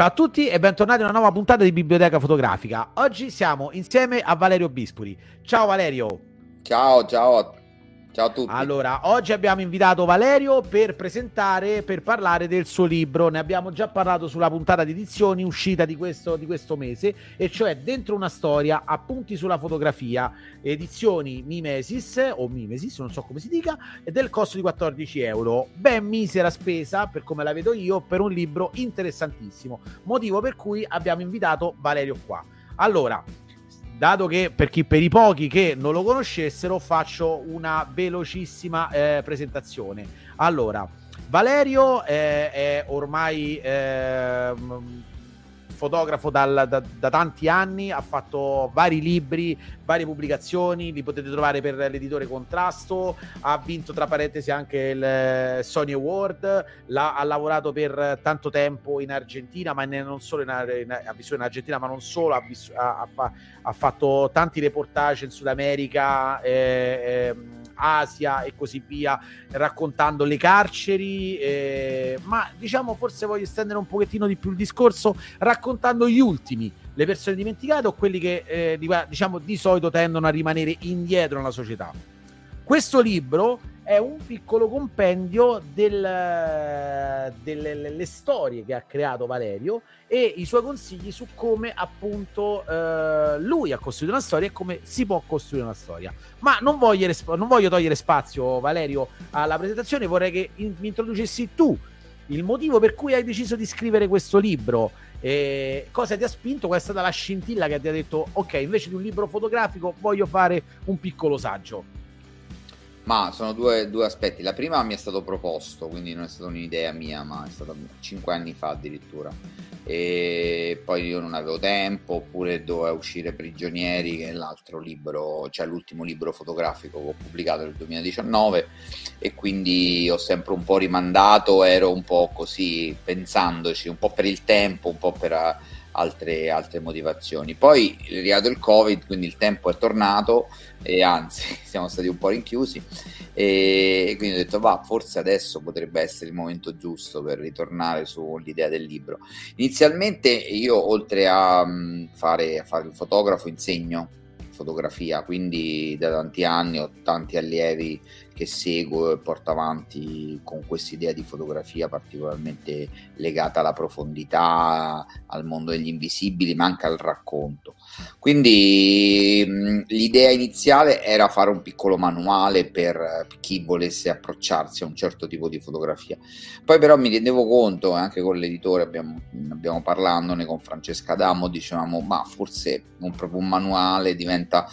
Ciao a tutti e bentornati a una nuova puntata di Biblioteca Fotografica. Oggi siamo insieme a Valerio Bispuri. Ciao Valerio. Ciao, ciao Ciao a tutti. Allora, oggi abbiamo invitato Valerio per presentare, per parlare del suo libro. Ne abbiamo già parlato sulla puntata di edizioni uscita di questo, di questo mese, e cioè Dentro una storia, appunti sulla fotografia, edizioni Mimesis o Mimesis, non so come si dica, del costo di 14 euro. Ben misera spesa, per come la vedo io, per un libro interessantissimo. Motivo per cui abbiamo invitato Valerio qua. Allora, dato che per, chi, per i pochi che non lo conoscessero faccio una velocissima eh, presentazione. Allora, Valerio eh, è ormai eh, fotografo dal, da, da, tanti anni, ha fatto vari libri, varie pubblicazioni, li potete trovare per l'editore Contrasto, ha vinto tra parentesi anche il eh, Sony Award, ha lavorato per tanto tempo in Argentina, ma non solo in, in, ha vissuto in Argentina, ma non solo, ha, ha, ha fatto tanti reportage in Sud America. Eh, eh, Asia e così via, raccontando le carceri, eh, ma diciamo forse voglio estendere un pochettino di più il discorso raccontando gli ultimi, le persone dimenticate o quelli che eh, diciamo di solito tendono a rimanere indietro nella società. Questo libro è un piccolo compendio del, delle storie che ha creato Valerio e i suoi consigli su come appunto eh, lui ha costruito una storia e come si può costruire una storia. Ma non voglio, non voglio togliere spazio, Valerio, alla presentazione, vorrei che in, mi introducessi tu il motivo per cui hai deciso di scrivere questo libro. Eh, cosa ti ha spinto? Qual è stata la scintilla che ti ha detto: Ok, invece di un libro fotografico, voglio fare un piccolo saggio. Ma sono due, due, aspetti. La prima mi è stato proposto, quindi non è stata un'idea mia, ma è stata cinque anni fa addirittura. E poi io non avevo tempo, oppure doveva uscire Prigionieri, che è l'altro libro, cioè l'ultimo libro fotografico che ho pubblicato nel 2019, e quindi ho sempre un po' rimandato, ero un po' così pensandoci, un po' per il tempo, un po' per altre, altre motivazioni. Poi è arrivato il Covid, quindi il tempo è tornato e anzi siamo stati un po' rinchiusi e quindi ho detto va, forse adesso potrebbe essere il momento giusto per ritornare sull'idea del libro. Inizialmente io oltre a mm, fare, a fare il fotografo insegno fotografia, quindi da tanti anni ho tanti allievi che seguo e porto avanti con questa idea di fotografia particolarmente legata alla profondità, al mondo degli invisibili, ma anche al racconto. Quindi mh, l'idea iniziale era fare un piccolo manuale per chi volesse approcciarsi a un certo tipo di fotografia. Poi però mi rendevo conto, anche con l'editore abbiamo, abbiamo parlandone con Francesca Damo, dicevamo ma forse un, proprio un manuale diventa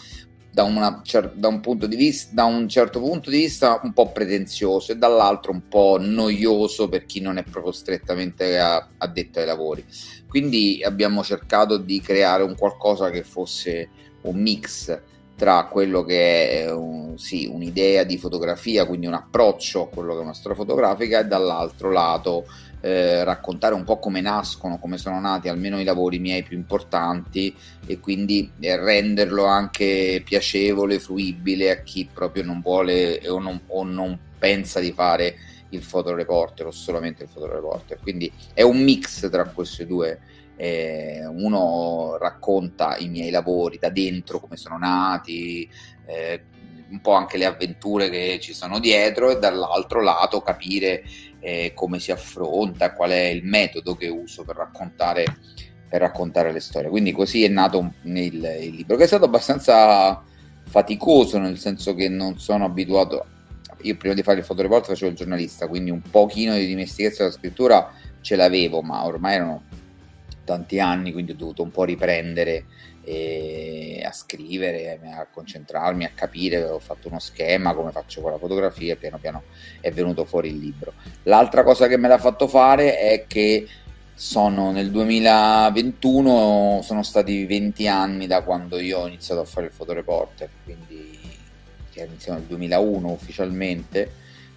da, una, da, un vista, da un certo punto di vista un po' pretenzioso e dall'altro un po' noioso per chi non è proprio strettamente addetto ai lavori. Quindi abbiamo cercato di creare un qualcosa che fosse un mix tra quello che è un, sì, un'idea di fotografia, quindi un approccio a quello che è una storia fotografica, e dall'altro lato eh, raccontare un po' come nascono, come sono nati almeno i lavori miei più importanti e quindi eh, renderlo anche piacevole, fruibile a chi proprio non vuole o non, o non pensa di fare il fotoreporter o solamente il fotoreporter. Quindi è un mix tra questi due. Eh, uno racconta i miei lavori da dentro, come sono nati, eh, un po' anche le avventure che ci sono dietro e dall'altro lato capire eh, come si affronta, qual è il metodo che uso per raccontare, per raccontare le storie. Quindi così è nato il, il libro, che è stato abbastanza faticoso, nel senso che non sono abituato. Io prima di fare il fotoreport facevo il giornalista, quindi un pochino di dimestichezza della scrittura ce l'avevo, ma ormai erano tanti anni, quindi ho dovuto un po' riprendere a scrivere, a concentrarmi, a capire, ho fatto uno schema come faccio con la fotografia e piano piano è venuto fuori il libro. L'altra cosa che me l'ha fatto fare è che sono nel 2021, sono stati 20 anni da quando io ho iniziato a fare il fotoreporter, quindi iniziato nel 2001 ufficialmente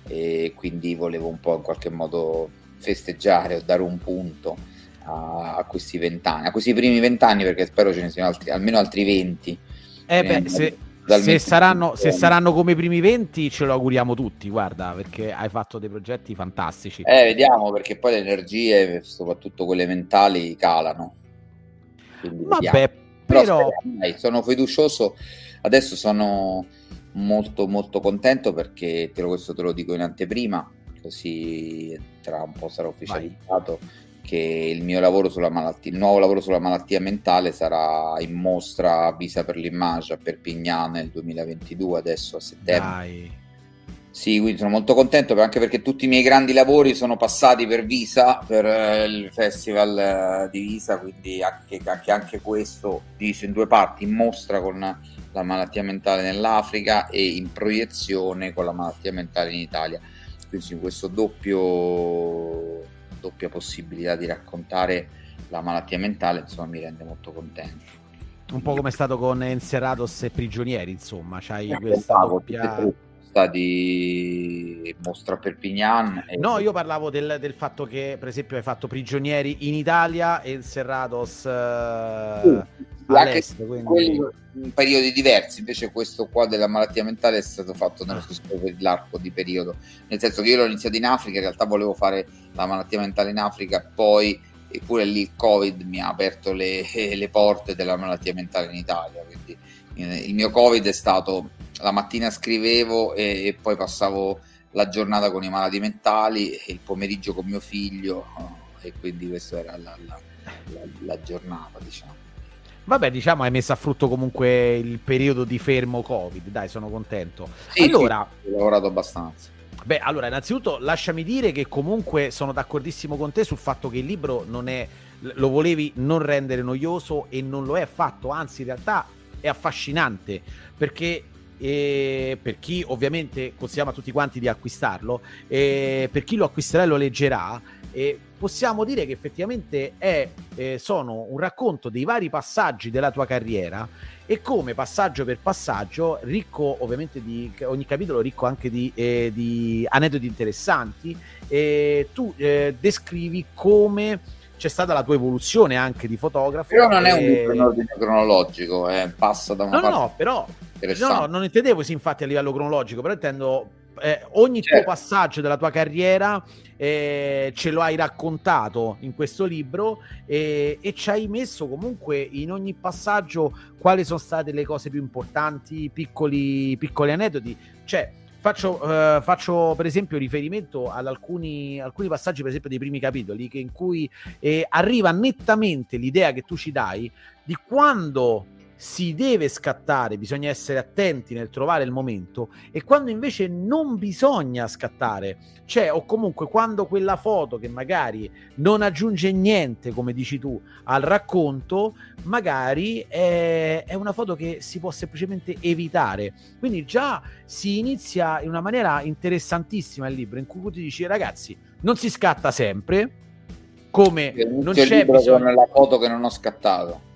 e quindi volevo un po' in qualche modo festeggiare o dare un punto a, a questi vent'anni, a questi primi vent'anni, perché spero ce ne siano altri, almeno altri venti. Eh beh, se, se, saranno, se saranno, come i primi 20 ce lo auguriamo tutti, guarda, perché hai fatto dei progetti fantastici. Eh, vediamo, perché poi le energie, soprattutto quelle mentali, calano. Quindi Vabbè, però... però... Dai, sono fiducioso, adesso sono molto molto contento perché te lo, questo te lo dico in anteprima, così tra un po' sarà ufficializzato. Vai che il mio lavoro sulla malattia, il nuovo lavoro sulla malattia mentale sarà in mostra a Visa per l'Immagine a Perpignan nel 2022, adesso a settembre. Dai. Sì, quindi sono molto contento anche perché tutti i miei grandi lavori sono passati per Visa, per eh, il festival eh, di Visa, quindi anche, anche, anche questo dice in due parti, in mostra con la malattia mentale nell'Africa e in proiezione con la malattia mentale in Italia. Quindi questo doppio doppia possibilità di raccontare la malattia mentale, insomma, mi rende molto contento. Un po' come è stato con Enserados e Prigionieri, insomma, c'hai questa doppia di Mostra Perpignan. E... No, io parlavo del, del, fatto che, per esempio, hai fatto prigionieri in Italia e Serratos uh, all'est. Quindi... Quelli in periodi diversi, invece questo qua della malattia mentale è stato fatto nello stesso l'arco di periodo, nel senso che io l'ho iniziato in Africa, in realtà volevo fare la malattia mentale in Africa, poi eppure lì il Covid mi ha aperto le, le porte della malattia mentale in Italia, quindi eh, il mio Covid è stato la mattina scrivevo e, e, poi passavo la giornata con i malati mentali e il pomeriggio con mio figlio eh, e quindi questa era la, la, la, la giornata diciamo. Vabbè, diciamo, hai messo a frutto comunque il periodo di fermo Covid, dai, sono contento. Sì, allora, sì, ho lavorato abbastanza. Beh, allora, innanzitutto lasciami dire che comunque sono d'accordissimo con te sul fatto che il libro non è lo volevi non rendere noioso e non lo è affatto, anzi in realtà è affascinante perché e per chi ovviamente consigliamo a tutti quanti di acquistarlo, e per chi lo acquisterà e lo leggerà, e possiamo dire che effettivamente è, eh, sono un racconto dei vari passaggi della tua carriera e come passaggio per passaggio, ricco ovviamente di ogni capitolo, ricco anche di, eh, di aneddoti interessanti, e tu eh, descrivi come c'è stata la tua evoluzione anche di fotografo. Però non è un libro in ordine cronologico, eh, passa da una no, parte. No, però no, no, non intendevo sì, infatti a livello cronologico, però intendo eh, ogni certo. tuo passaggio della tua carriera eh, ce lo hai raccontato in questo libro eh, e ci hai messo comunque in ogni passaggio quali sono state le cose più importanti, piccoli, piccoli aneddoti. Cioè, Faccio, uh, faccio, per esempio riferimento ad alcuni, alcuni, passaggi, per esempio, dei primi capitoli, in cui eh, arriva nettamente l'idea che tu ci dai di quando si deve scattare, bisogna essere attenti nel trovare il momento e quando invece non bisogna scattare, cioè o comunque quando quella foto che magari non aggiunge niente, come dici tu, al racconto, magari è, è una foto che si può semplicemente evitare. Quindi già si inizia in una maniera interessantissima il libro in cui ti dici ragazzi, non si scatta sempre, come non c'è bisogno... la foto che non ho scattato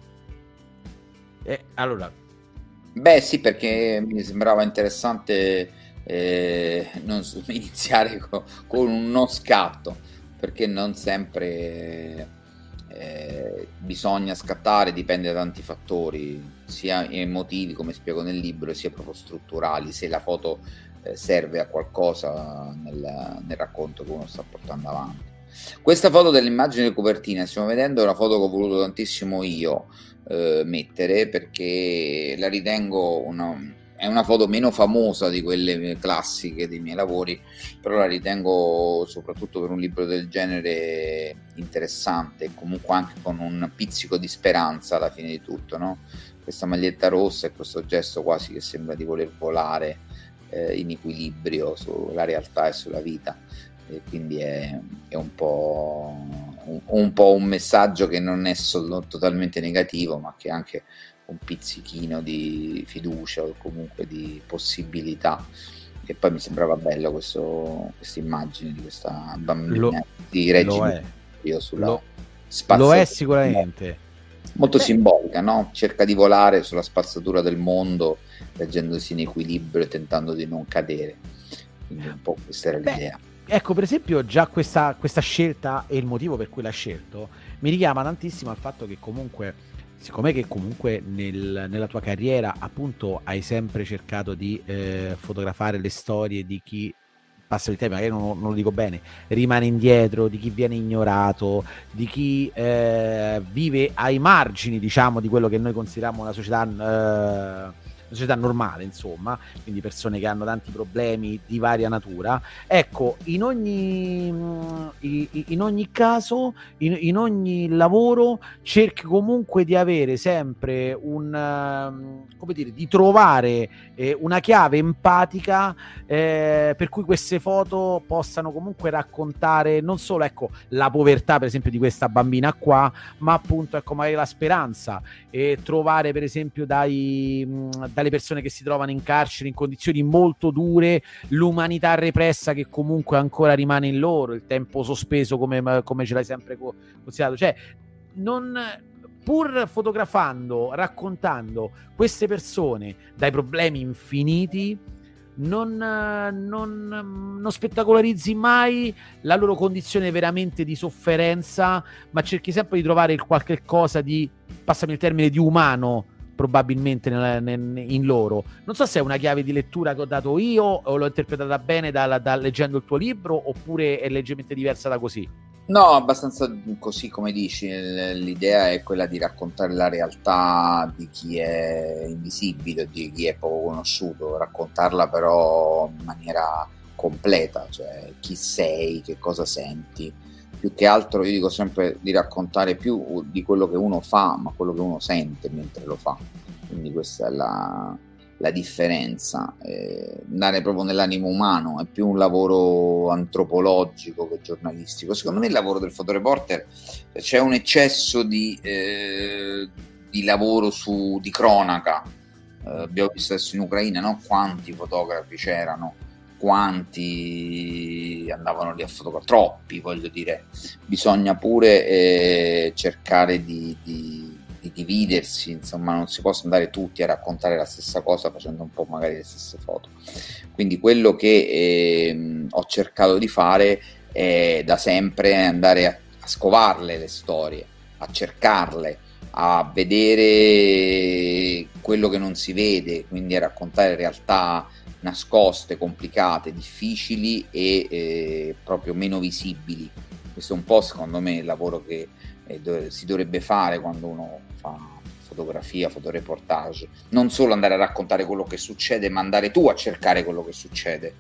eh, allora. Beh sì, perché mi sembrava interessante eh, non, iniziare con, con, un non scatto, perché non sempre eh, bisogna scattare, dipende da tanti fattori, sia emotivi come spiego nel libro, sia proprio strutturali, se la foto eh, serve a qualcosa nel, nel racconto che uno sta portando avanti. Questa foto dell'immagine di copertina, stiamo vedendo, è una foto che ho voluto tantissimo io eh, mettere perché la ritengo una, è una foto meno famosa di quelle classiche dei miei lavori, però la ritengo soprattutto per un libro del genere interessante comunque anche con un pizzico di speranza alla fine di tutto, no? Questa maglietta rossa e questo gesto quasi che sembra di voler volare eh, in equilibrio sulla realtà e sulla vita e quindi è, è un, po', un, un, po', un, messaggio che non è solo totalmente negativo ma che è anche un pizzichino di fiducia o comunque di possibilità e poi mi sembrava bello questa immagine di questa bambina lo, di Regina io sulla lo, lo è sicuramente molto Beh. simbolica no? cerca di volare sulla spazzatura del mondo reggendosi in equilibrio e tentando di non cadere quindi un po' questa era Beh. l'idea ecco, per esempio, già questa, questa, scelta e il motivo per cui l'ha scelto mi richiama tantissimo al fatto che comunque siccome che comunque nel, nella tua carriera appunto hai sempre cercato di eh, fotografare le storie di chi passa il tempo, magari non, non, lo dico bene, rimane indietro, di chi viene ignorato, di chi eh, vive ai margini, diciamo, di quello che noi consideriamo una società eh, società normale, insomma, quindi persone che hanno tanti problemi di varia natura. Ecco, in ogni, in ogni caso, in, in ogni lavoro, cerchi comunque di avere sempre un, come dire, di trovare eh, una chiave empatica eh, per cui queste foto possano comunque raccontare non solo, ecco, la povertà, per esempio, di questa bambina qua, ma appunto, ecco, magari la speranza e trovare, per esempio, dai, dalle alle persone che si trovano in carcere in condizioni molto dure, l'umanità repressa che comunque ancora rimane in loro, il tempo sospeso come, come ce l'hai sempre considerato. Cioè, non, pur fotografando, raccontando queste persone dai problemi infiniti, non, non, non, spettacolarizzi mai la loro condizione veramente di sofferenza, ma cerchi sempre di trovare qualche cosa di, passami il termine, di umano probabilmente nel, nel, in loro. Non so se è una chiave di lettura che ho dato io o l'ho interpretata bene da, da, leggendo il tuo libro oppure è leggermente diversa da così. No, abbastanza così come dici, l'idea è quella di raccontare la realtà di chi è invisibile, di chi è poco conosciuto, raccontarla però in maniera completa, cioè chi sei, che cosa senti, più che altro io dico sempre di raccontare più di quello che uno fa, ma quello che uno sente mentre lo fa. Quindi questa è la, la differenza. Eh, andare proprio nell'animo umano è più un lavoro antropologico che giornalistico. Secondo me il lavoro del fotoreporter c'è un eccesso di, eh, di lavoro su, di cronaca. Eh, abbiamo visto adesso in Ucraina no? quanti fotografi c'erano quanti andavano lì a fotografare, troppi voglio dire, bisogna pure eh, cercare di, di, di, dividersi, insomma non si possono andare tutti a raccontare la stessa cosa facendo un po' magari le stesse foto. Quindi quello che eh, ho cercato di fare è da sempre andare a, a scovarle le storie, a cercarle, a vedere quello che non si vede, quindi a raccontare realtà nascoste, complicate, difficili e eh, proprio meno visibili. Questo è un po' secondo me il lavoro che eh, do- si dovrebbe fare quando uno fa fotografia, fotoreportage. Non solo andare a raccontare quello che succede, ma andare tu a cercare quello che succede.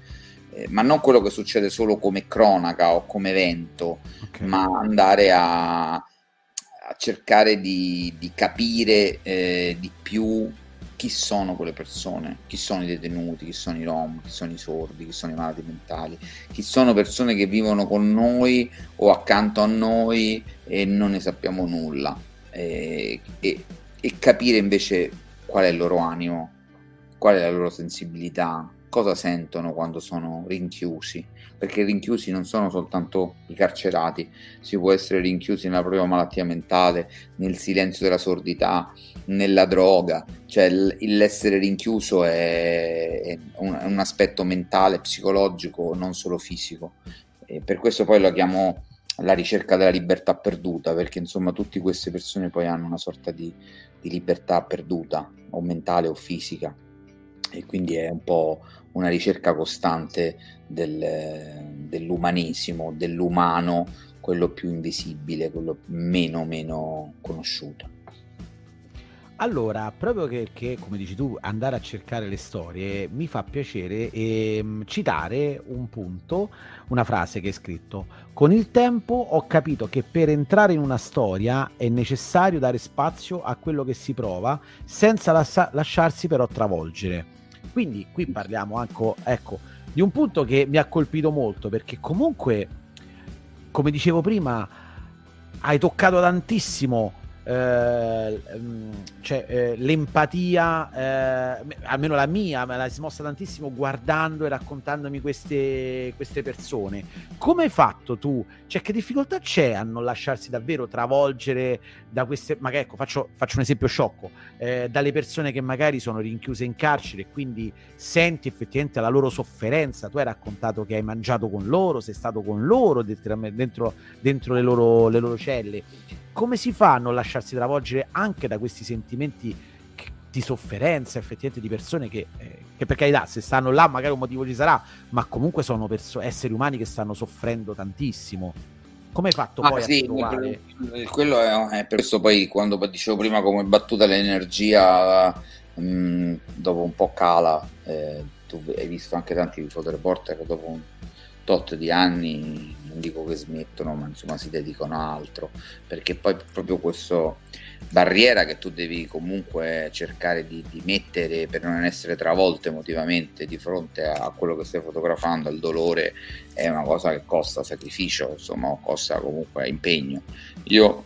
Eh, ma non quello che succede solo come cronaca o come evento, okay. ma andare a, a cercare di, di capire eh, di più chi sono quelle persone, chi sono i detenuti, chi sono i rom, chi sono i sordi, chi sono i malati mentali, chi sono persone che vivono con noi o accanto a noi e non ne sappiamo nulla? E, e, e capire invece qual è il loro animo, qual è la loro sensibilità, cosa sentono quando sono rinchiusi, perché rinchiusi non sono soltanto i carcerati, si può essere rinchiusi nella propria malattia mentale, nel silenzio della sordità, nella droga, cioè l'essere rinchiuso è, un, aspetto mentale, psicologico, non solo fisico. E per questo poi lo chiamo la ricerca della libertà perduta, perché insomma tutte queste persone poi hanno una sorta di, di libertà perduta, o mentale o fisica. E quindi è un po' una ricerca costante del, dell'umanesimo, dell'umano, quello più invisibile, quello meno meno conosciuto. Allora, proprio che, come dici tu, andare a cercare le storie, mi fa piacere ehm, citare un punto, una frase che hai scritto. Con il tempo ho capito che per entrare in una storia è necessario dare spazio a quello che si prova, senza lascia- lasciarsi però travolgere. Quindi qui parliamo anche, ecco, di un punto che mi ha colpito molto, perché comunque, come dicevo prima, hai toccato tantissimo eh, mm, cioè, eh, l'empatia, eh, almeno la mia, me la si mossa tantissimo guardando e raccontandomi queste, queste persone. Come hai fatto tu? Cioè, che difficoltà c'è a non lasciarsi davvero travolgere da queste... Magari, ecco, faccio, faccio un esempio sciocco, eh, dalle persone che magari sono rinchiuse in carcere e quindi senti effettivamente la loro sofferenza. Tu hai raccontato che hai mangiato con loro, sei stato con loro dentro, dentro le, loro, le loro celle. Come si fa a non lasciarsi lasciarsi travolgere anche da questi sentimenti di sofferenza effettivamente di persone che, eh, che, per carità se stanno là magari un motivo ci sarà ma comunque sono perso- esseri umani che stanno soffrendo tantissimo. Come hai fatto ah, poi sì, a trovare? quello è, è, per questo poi quando dicevo prima come battuta l'energia mh, mm, dopo un po' cala eh, tu hai visto anche tanti fotoreporter dopo un tot di anni dico che smettono ma insomma si dedicano a altro perché poi proprio questo barriera che tu devi comunque cercare di, di, mettere per non essere travolto emotivamente di fronte a quello che stai fotografando, al dolore, è una cosa che costa sacrificio, insomma, costa comunque impegno. Io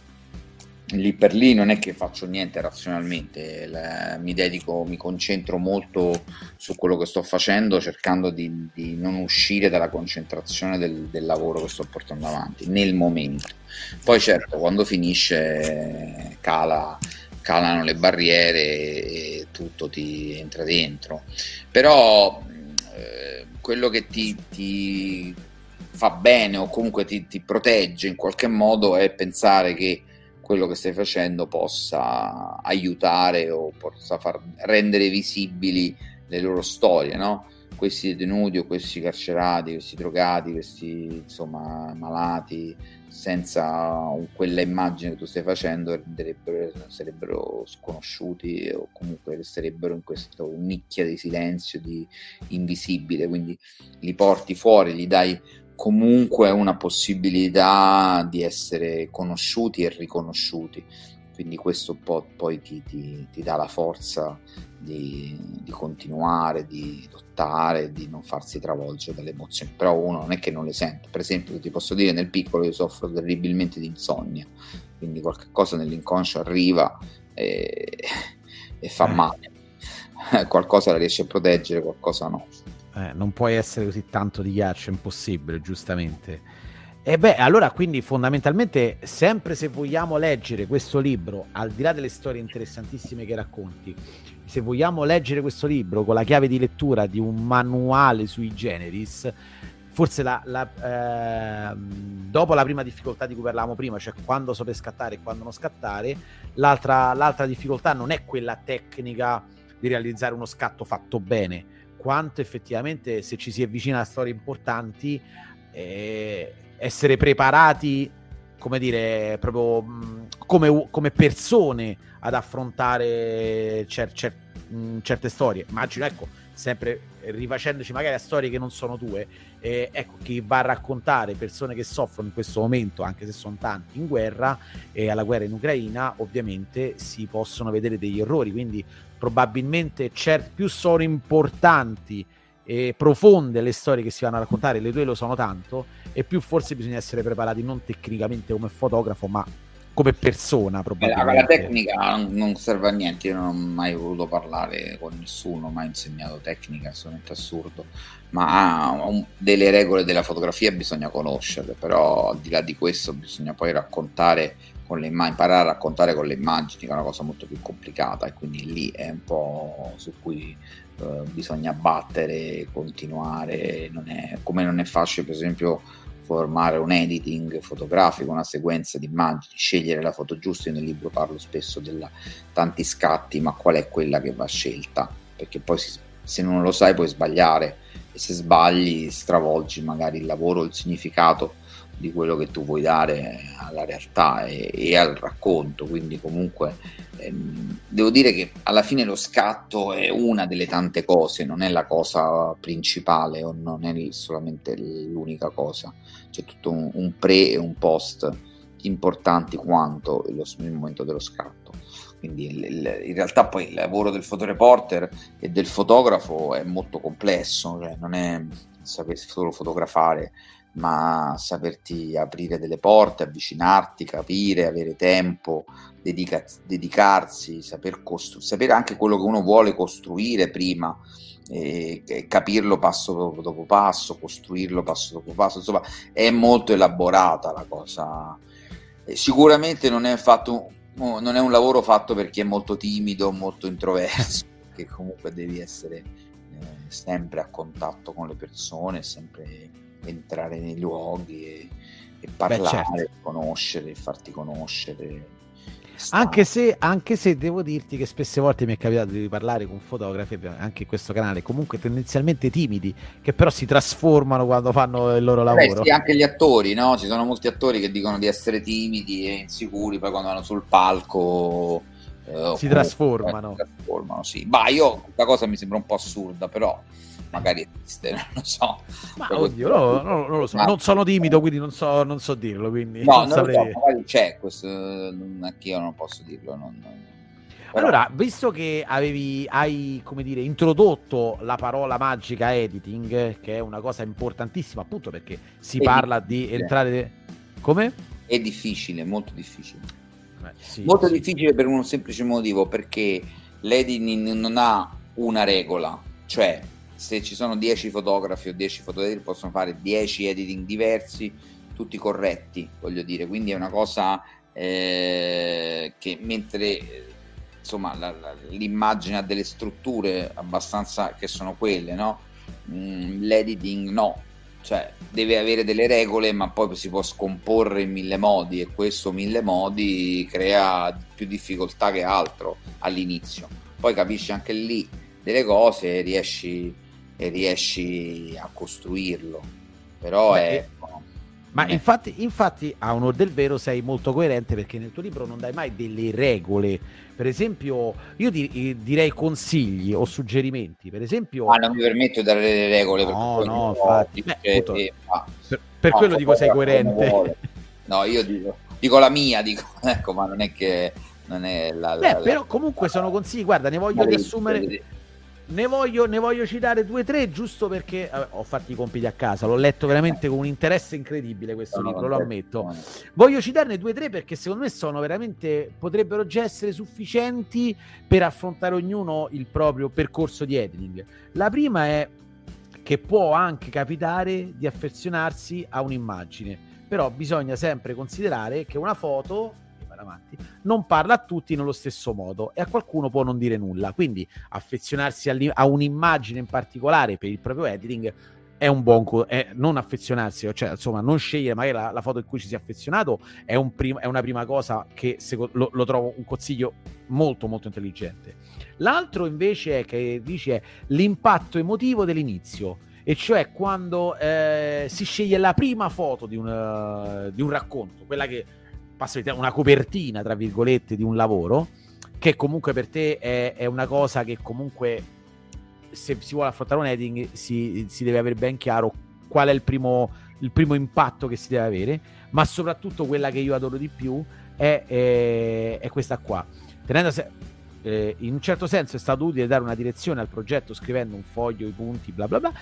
lì per lì non è che faccio niente razionalmente, la, mi dedico, mi concentro molto su quello che sto facendo, cercando di, di non uscire dalla concentrazione del, del, lavoro che sto portando avanti nel momento. Poi certo, quando finisce cala, calano le barriere e tutto ti entra dentro. Però eh, quello che ti, ti, fa bene o comunque ti, ti protegge in qualche modo è pensare che quello che stai facendo possa aiutare o possa far rendere visibili le loro storie, no? Questi detenuti o questi carcerati, questi drogati, questi insomma malati, senza quella immagine che tu stai facendo sarebbero sconosciuti o comunque resterebbero in questa nicchia di silenzio, di invisibile, quindi li porti fuori, gli dai comunque una possibilità di essere conosciuti e riconosciuti. Quindi questo po- poi ti, ti, ti, dà la forza di, di, continuare, di lottare, di non farsi travolgere dalle emozioni. Però uno non è che non le sente. Per esempio, ti posso dire, nel piccolo io soffro terribilmente di insonnia, quindi qualcosa nell'inconscio arriva e, e fa eh. male. qualcosa la riesce a proteggere, qualcosa no. Eh, non puoi essere così tanto di ghiaccio, è impossibile, giustamente. E beh, allora quindi fondamentalmente, sempre se vogliamo leggere questo libro, al di là delle storie interessantissime che racconti, se vogliamo leggere questo libro con la chiave di lettura di un manuale sui generis, forse la, la, eh, dopo la prima difficoltà di cui parlavamo prima, cioè quando so per scattare e quando non scattare, l'altra, l'altra difficoltà non è quella tecnica di realizzare uno scatto fatto bene, quanto effettivamente se ci si avvicina a storie importanti eh, essere preparati come dire proprio mh, come, come, persone ad affrontare cer- cer- mh, certe storie. Immagino ecco sempre rifacendoci magari a storie che non sono tue eh, ecco chi va a raccontare persone che soffrono in questo momento anche se sono tanti in guerra e alla guerra in Ucraina ovviamente si possono vedere degli errori. Quindi probabilmente cer- più sono importanti e profonde le storie che si vanno a raccontare, le tue lo sono tanto, e più forse bisogna essere preparati non tecnicamente come fotografo, ma come persona probabilmente. La, tecnica non serve a niente, io non ho mai voluto parlare con nessuno, mai insegnato tecnica, è assolutamente assurdo, ma un, delle regole della fotografia bisogna conoscerle, però al di là di questo bisogna poi raccontare con le immagini, imparare a raccontare con le immagini, che è una cosa molto più complicata e quindi lì è un po' su cui eh, bisogna battere, continuare, non è, come non è facile per esempio formare un editing fotografico, una sequenza di immagini, scegliere la foto giusta, io nel libro parlo spesso di tanti scatti, ma qual è quella che va scelta? Perché poi si, se non lo sai puoi sbagliare. E se sbagli stravolgi magari il lavoro, il significato di quello che tu vuoi dare alla realtà e, e al racconto. Quindi comunque ehm, devo dire che alla fine lo scatto è una delle tante cose, non è la cosa principale o non è solamente l'unica cosa. C'è tutto un, un pre e un post importanti quanto il, il momento dello scatto. Quindi in realtà poi il lavoro del fotoreporter e del fotografo è molto complesso, cioè non è sapere solo fotografare, ma saperti aprire delle porte, avvicinarti, capire, avere tempo, dedica- dedicarsi, saper costruire, sapere anche quello che uno vuole costruire prima, e, e capirlo passo dopo, passo, costruirlo passo dopo passo, insomma è molto elaborata la cosa. E sicuramente non è, fatto, non è un lavoro fatto per chi è molto timido, molto introverso, che comunque devi essere eh, sempre a contatto con le persone, sempre entrare nei luoghi e, e parlare, Beh, certo. conoscere, farti conoscere. Anche se, anche se devo dirti che spesse volte mi è capitato di parlare con fotografi, anche in questo canale, comunque tendenzialmente timidi, che però si trasformano quando fanno il loro lavoro. Beh, sì, anche gli attori, no? Ci sono molti attori che dicono di essere timidi e insicuri, poi quando vanno sul palco... Eh, si trasformano. Si trasformano, sì. Bah, io questa cosa mi sembra un po' assurda, però magari esiste, non lo so. Ma oddio, no, no, non lo so, ma... non sono timido, quindi non so, non so dirlo. Quindi no, non, non lo so, magari c'è questo, anche io non posso dirlo. Non, non... Però... Allora, visto che avevi, hai, come dire, introdotto la parola magica editing, che è una cosa importantissima, appunto perché si è parla di entrare... Come? È difficile, molto difficile. Beh, sì, molto sì. difficile per un semplice motivo, perché l'editing non ha una regola, cioè se ci sono 10 fotografi o 10 fotografi possono fare 10 editing diversi, tutti corretti, voglio dire, quindi è una cosa eh, che mentre insomma la, la, l'immagine ha delle strutture abbastanza che sono quelle, no? Mm, l'editing no, cioè deve avere delle regole ma poi si può scomporre in mille modi e questo mille modi crea più difficoltà che altro all'inizio. Poi capisci anche lì delle cose e riesci e riesci a costruirlo. Però Beh, è... Ma è... Infatti, infatti, a onor del vero, sei molto coerente perché nel tuo libro non dai mai delle regole. Per esempio, io di, direi consigli o suggerimenti. Per esempio, ah, non mi permetto di dare le regole. No, no, infatti. Beh, appunto, e, ah, per, per ah, quello dico sei coerente. No, io dico, dico, la mia, dico, ecco, ma non è che non è la. Beh, la, però comunque sono consigli. Guarda, ne voglio riassumere. Ne voglio, ne voglio, citare due o tre giusto perché vabbè, ho fatto i compiti a casa, l'ho letto veramente con un interesse incredibile questo no, libro, lo ammetto. Voglio citarne due o tre perché secondo me sono veramente, potrebbero già essere sufficienti per affrontare ognuno il proprio percorso di editing. La prima è che può anche capitare di affezionarsi a un'immagine, però bisogna sempre considerare che una foto avanti, non parla a tutti nello stesso modo e a qualcuno può non dire nulla. Quindi affezionarsi a un'immagine in particolare per il proprio editing è un buon co- è non affezionarsi, cioè insomma non scegliere magari la, la foto in cui ci si è affezionato è, un prim- è una prima cosa che seco- lo, lo, trovo un consiglio molto molto intelligente. L'altro invece è che dice l'impatto emotivo dell'inizio e cioè quando eh, si sceglie la prima foto di un, uh, di un racconto, quella che una copertina, tra virgolette, di un lavoro, che comunque per te è, è una cosa che comunque se si vuole affrontare un editing si, si deve avere ben chiaro qual è il primo, il primo, impatto che si deve avere, ma soprattutto quella che io adoro di più è, è, è questa qua. Tenendo eh, in un certo senso è stato utile dare una direzione al progetto scrivendo un foglio, i punti, bla bla bla,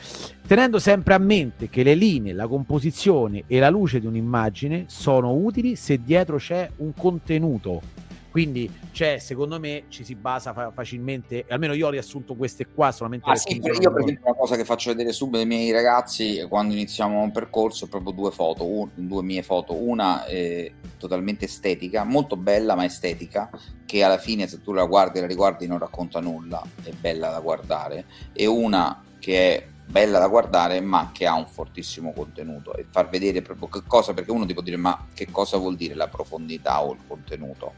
tenendo sempre a mente che le linee, la composizione e la luce di un'immagine sono utili se dietro c'è un contenuto quindi cioè, secondo me ci si basa fa- facilmente, almeno io ho riassunto queste qua solamente ah, sì, io per esempio una cosa che faccio vedere subito ai miei ragazzi quando iniziamo un percorso è proprio due foto, un, due mie foto, una è totalmente estetica, molto bella ma estetica, che alla fine se tu la guardi e la riguardi non racconta nulla, è bella da guardare, e una che è bella da guardare ma che ha un fortissimo contenuto e far vedere proprio che cosa perché uno ti può dire ma che cosa vuol dire la profondità o il contenuto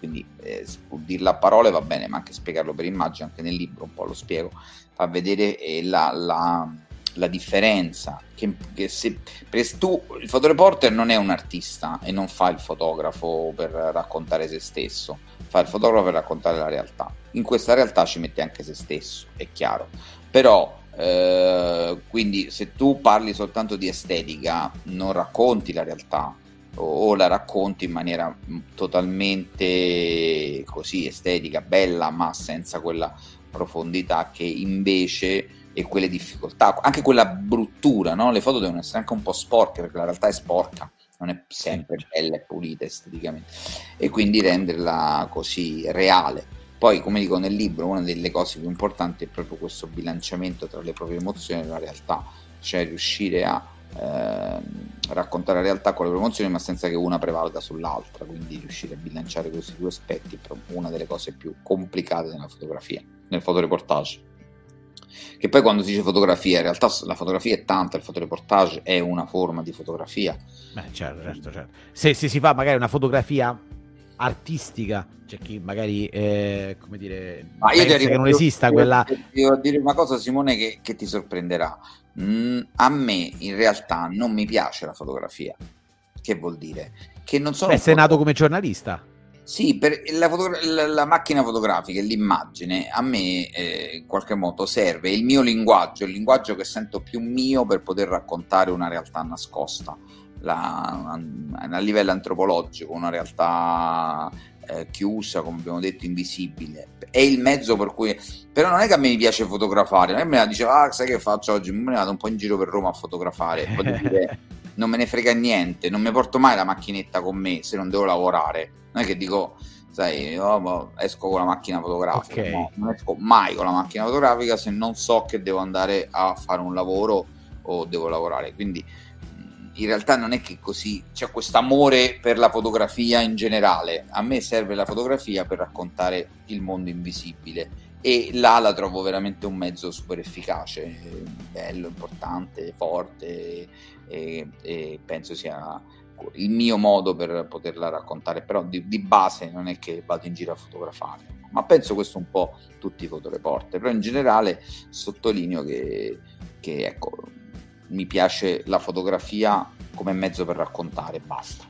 quindi eh, dirla a parole va bene, ma anche spiegarlo per immagine, anche nel libro un po' lo spiego, fa vedere eh, la, la, la, differenza. Che, che se, tu, il fotoreporter non è un artista e non fa il fotografo per raccontare se stesso, fa il fotografo per raccontare la realtà. In questa realtà ci mette anche se stesso, è chiaro. Però eh, quindi se tu parli soltanto di estetica, non racconti la realtà, o, la racconti in maniera mm, totalmente così estetica, bella, ma senza quella profondità che invece e quelle difficoltà, anche quella bruttura, no? Le foto devono essere anche un po' sporche perché la realtà è sporca, non è sempre bella e pulita esteticamente e quindi renderla così reale. Poi, come dico nel libro, una delle cose più importanti è proprio questo bilanciamento tra le proprie emozioni e la realtà, cioè riuscire a eh, raccontare la realtà con le promozioni ma senza che una prevalga sull'altra. Quindi riuscire a bilanciare questi due aspetti è una delle cose più complicate nella fotografia nel fotoreportage. Che poi quando si dice fotografia in realtà la fotografia è tanta il fotoreportage è una forma di fotografia. Beh, certo, certo, certo. Se, se si fa magari una fotografia artistica. C'è chi magari, eh, come dire, Ma io che non io- esista io- quella... Devo dire una cosa, Simone, che, che ti sorprenderà. Mm, a me in realtà non mi piace la fotografia. Che vuol dire? Che non sono Beh, sei nato come giornalista. Sì, per la, fotogra- la- la macchina fotografica e l'immagine a me eh, in qualche modo serve il mio linguaggio, il linguaggio che sento più mio per poter raccontare una realtà nascosta, la- a livello antropologico, una realtà eh, chiusa, come abbiamo detto, invisibile. È il mezzo per cui... Però non è che a me mi piace fotografare, che me la dice, ah, sai che faccio oggi? Me ne vado un po' in giro per Roma a fotografare. Dire, non me ne frega niente, non mi porto mai la macchinetta con me se non devo lavorare. Non è che dico, sai, oh, boh, esco con la macchina fotografica. Ok. No, non esco mai con la macchina fotografica se non so che devo andare a fare un lavoro o devo lavorare. Quindi in realtà non è che così c'è questo amore per la fotografia in generale. A me serve la fotografia per raccontare il mondo invisibile e là la trovo veramente un mezzo super efficace, bello, importante, forte e, e penso sia il mio modo per poterla raccontare, però di, di base non è che vado in giro a fotografare, ma penso questo un po' tutti i fotoreporter, però in generale sottolineo che, che ecco, mi piace la fotografia come mezzo per raccontare, basta.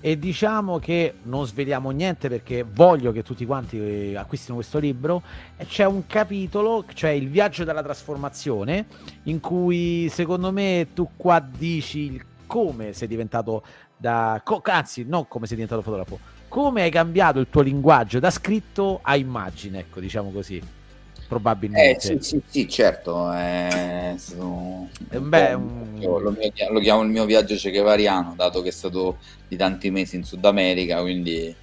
E diciamo che non sveliamo niente perché voglio che tutti quanti eh, acquistino questo libro. C'è un capitolo, cioè il viaggio della trasformazione, in cui secondo me tu qua dici come sei diventato da. co- anzi, non come sei diventato fotografo, come hai cambiato il tuo linguaggio da scritto a immagine, ecco, diciamo così. Eh, Probabilmente. sì, sì, sì, certo, è stato Eh, beh, un- io lo, lo chiamo il mio viaggio cechevariano, dato che è stato di tanti mesi in Sud America, quindi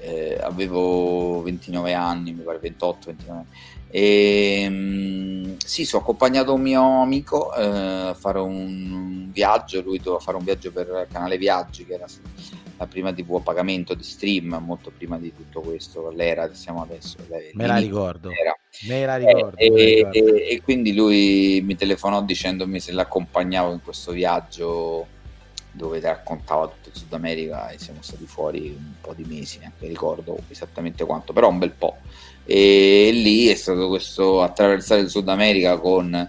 eh, avevo 29 anni, mi pare 28, 29 anni. E, sì, sono accompagnato un mio amico eh, a fare un viaggio, lui doveva fare un viaggio per canale Viaggi, che era prima TV a pagamento di stream, molto prima di tutto questo, l'era che siamo adesso. Me la ricordo. dell'era. Me la ricordo. Eh, me la e, ricordo. e- e quindi lui mi telefonò dicendomi se l'accompagnavo in questo viaggio dove raccontava tutto il Sud America e siamo stati fuori un po' di mesi, neanche ricordo esattamente quanto, però un bel po'. E lì è stato questo attraversare il Sud America con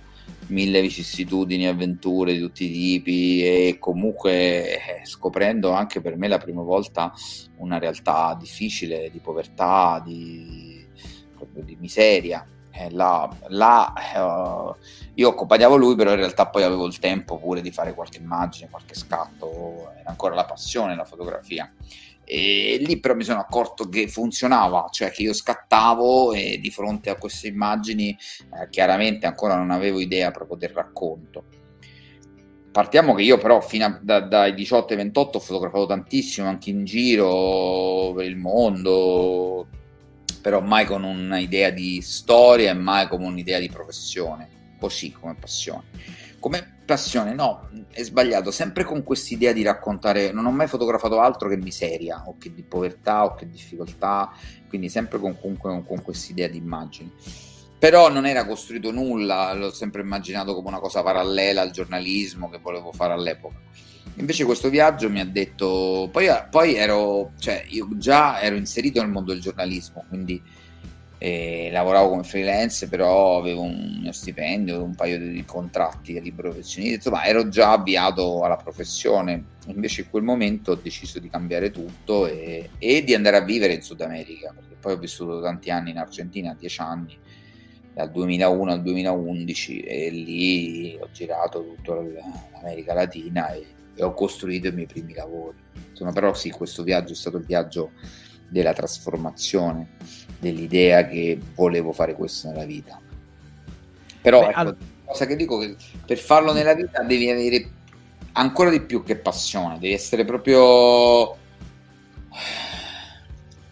mille vicissitudini, avventure di tutti i tipi e comunque eh, scoprendo anche per me la prima volta una realtà difficile di povertà, di, di miseria. Eh, là, là, eh, io accompagnavo lui, però in realtà poi avevo il tempo pure di fare qualche immagine, qualche scatto, era ancora la passione la fotografia. E lì però mi sono accorto che funzionava, cioè che io scattavo e di fronte a queste immagini eh, chiaramente ancora non avevo idea proprio del racconto. Partiamo che io però fino a, da, dai 18 ai 28 ho fotografato tantissimo anche in giro per il mondo, però mai con un'idea di storia e mai come un'idea di professione, così come passione. Come passione, no, è sbagliato, sempre con quest'idea di raccontare, non ho mai fotografato altro che miseria o che di povertà o che difficoltà, quindi sempre con, comunque con, quest'idea di immagini. Però non era costruito nulla, l'ho sempre immaginato come una cosa parallela al giornalismo che volevo fare all'epoca. Invece questo viaggio mi ha detto, poi, poi ero, cioè io già ero inserito nel mondo del giornalismo, quindi eh, lavoravo come freelance, però avevo un mio stipendio, un paio di contratti libero professionisti, insomma ero già avviato alla professione. Invece in quel momento ho deciso di cambiare tutto e, e di andare a vivere in Sud America, perché poi ho vissuto tanti anni in Argentina, dieci anni, dal 2001 al 2011 e lì ho girato tutta l'America Latina e, e ho costruito i miei primi lavori. Insomma, però sì, questo viaggio è stato il viaggio della trasformazione, dell'idea che volevo fare questo nella vita. Però Beh, ecco, al- la cosa che dico è che per farlo nella vita devi avere ancora di più che passione, devi essere proprio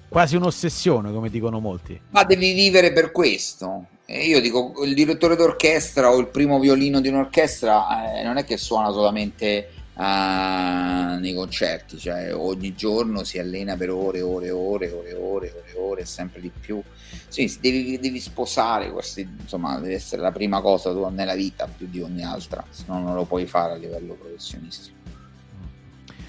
Quasi un'ossessione, come dicono molti. ma devi vivere per questo. E io dico, il direttore d'orchestra o il primo violino di un'orchestra eh, non è che suona solamente ah, nei concerti, cioè ogni giorno si allena per ore, ore, ore, ore, ore, ore, ore, sempre di più. Sì, devi, devi sposare questi, insomma, deve essere la prima cosa tua nella vita più di ogni altra, se no non lo puoi fare a livello professionistico.